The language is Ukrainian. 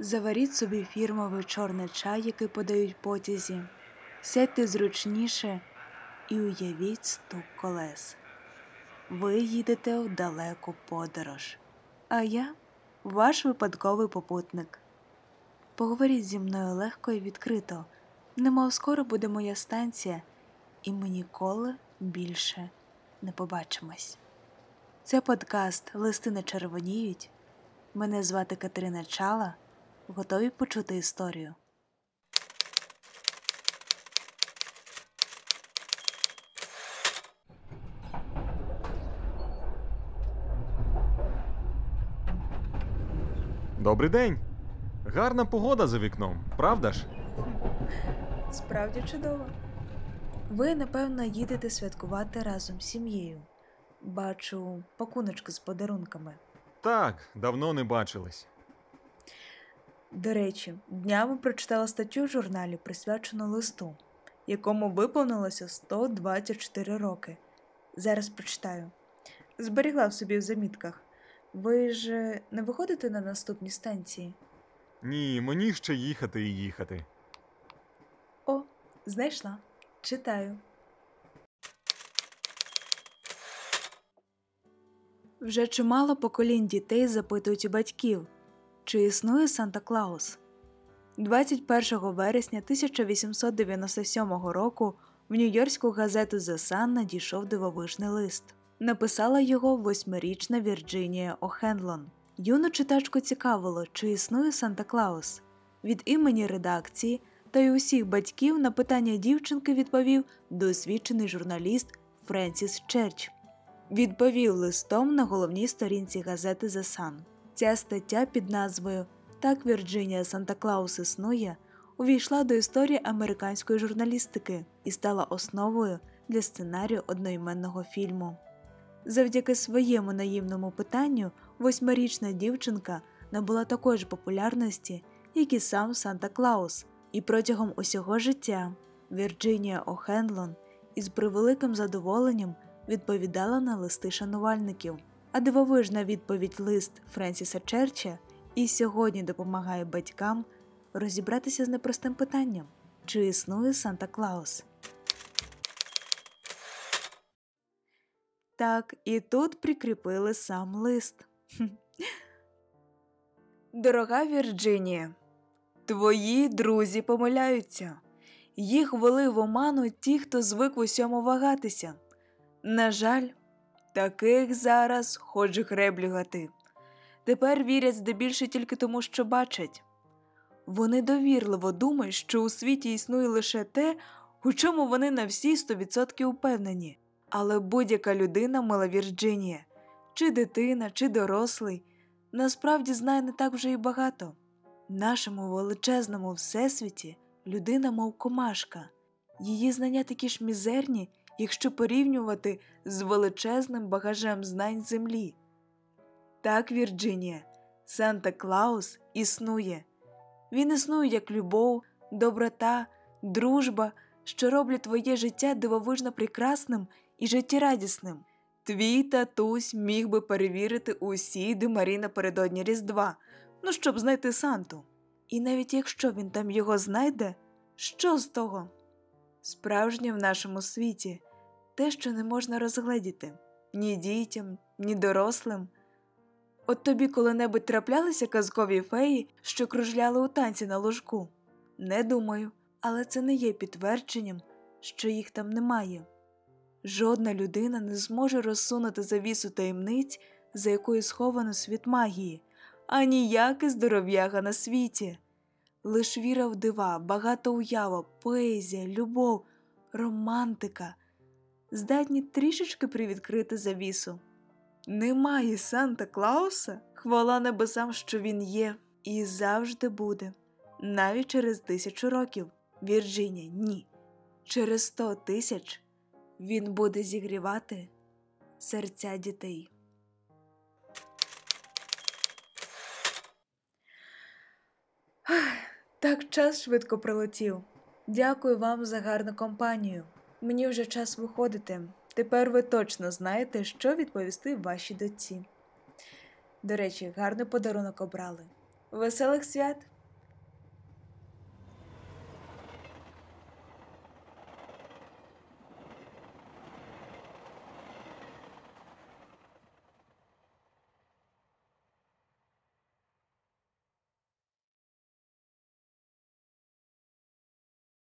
Заваріть собі фірмовий чорний чай, який подають потязі, сядьте зручніше і уявіть стук колес. Ви їдете в далеку подорож, а я ваш випадковий попутник. Поговоріть зі мною легко і відкрито, немов скоро буде моя станція, і ми ніколи більше не побачимось. Це подкаст Листи не червоніють. Мене звати Катерина Чала. Готові почути історію? Добрий день. Гарна погода за вікном, правда ж? Справді чудово. Ви, напевно, їдете святкувати разом з сім'єю. Бачу пакуночки з подарунками. Так, давно не бачились. До речі, днями прочитала статтю в журналі, присвячену листу, якому виповнилося 124 роки. Зараз прочитаю. Зберігла в собі в замітках. Ви ж не виходите на наступні станції? Ні, мені ще їхати і їхати. О, знайшла. Читаю. Вже чимало поколінь дітей запитують у батьків, чи існує Санта Клаус. 21 вересня 1897 року в Нью-Йоркську газету The Sun надійшов дивовижний лист. Написала його восьмирічна Вірджинія О'Хенлон. Юну читачку цікавило, чи існує Санта Клаус. Від імені редакції та й усіх батьків на питання дівчинки відповів досвідчений журналіст Френсіс Черч. Відповів листом на головній сторінці газети The Sun. Ця стаття під назвою Так Вірджинія Санта Клаус існує увійшла до історії американської журналістики і стала основою для сценарію одноіменного фільму. Завдяки своєму наївному питанню восьмирічна дівчинка набула такої ж популярності, як і сам Санта Клаус, і протягом усього життя Вірджинія О'Хенлон із превеликим задоволенням відповідала на листи шанувальників. А дивовижна відповідь лист Френсіса Черча і сьогодні допомагає батькам розібратися з непростим питанням, чи існує Санта Клаус. Так, і тут прикріпили сам лист. Дорога Вірджинія, твої друзі помиляються. Їх вели в оману ті, хто звик в усьому вагатися. На жаль, таких зараз хоч греблю гати. Тепер вірять здебільше тільки тому, що бачать. Вони довірливо думають, що у світі існує лише те, у чому вони на всі 100% упевнені. Але будь-яка людина, мила Вірджинія, чи дитина, чи дорослий, насправді знає не так вже й багато. В нашому величезному всесвіті людина, мов комашка, її знання такі ж мізерні, якщо порівнювати з величезним багажем знань землі. Так, Вірджинія, Санта Клаус існує. Він існує як любов, доброта, дружба, що роблять твоє життя дивовижно прекрасним і життєрадісним. Твій татусь міг би перевірити усі димарі напередодні Різдва, ну щоб знайти Санту. І навіть якщо він там його знайде, що з того? Справжнє в нашому світі те, що не можна розгледіти ні дітям, ні дорослим. От тобі коли-небудь траплялися казкові феї, що кружляли у танці на ложку? Не думаю, але це не є підтвердженням, що їх там немає. Жодна людина не зможе розсунути завісу таємниць, за якою сховано світ магії, а ніякий здоров'яга на світі. Лиш віра в дива, багата уява, поезія, любов, романтика здатні трішечки привідкрити завісу. Немає Санта Клауса, хвала небесам, що він є, і завжди буде. Навіть через тисячу років, Вірджинія, ні. Через сто тисяч він буде зігрівати серця дітей. Так час швидко пролетів. Дякую вам за гарну компанію. Мені вже час виходити. Тепер ви точно знаєте, що відповісти вашій дочці. До речі, гарний подарунок обрали. Веселих свят!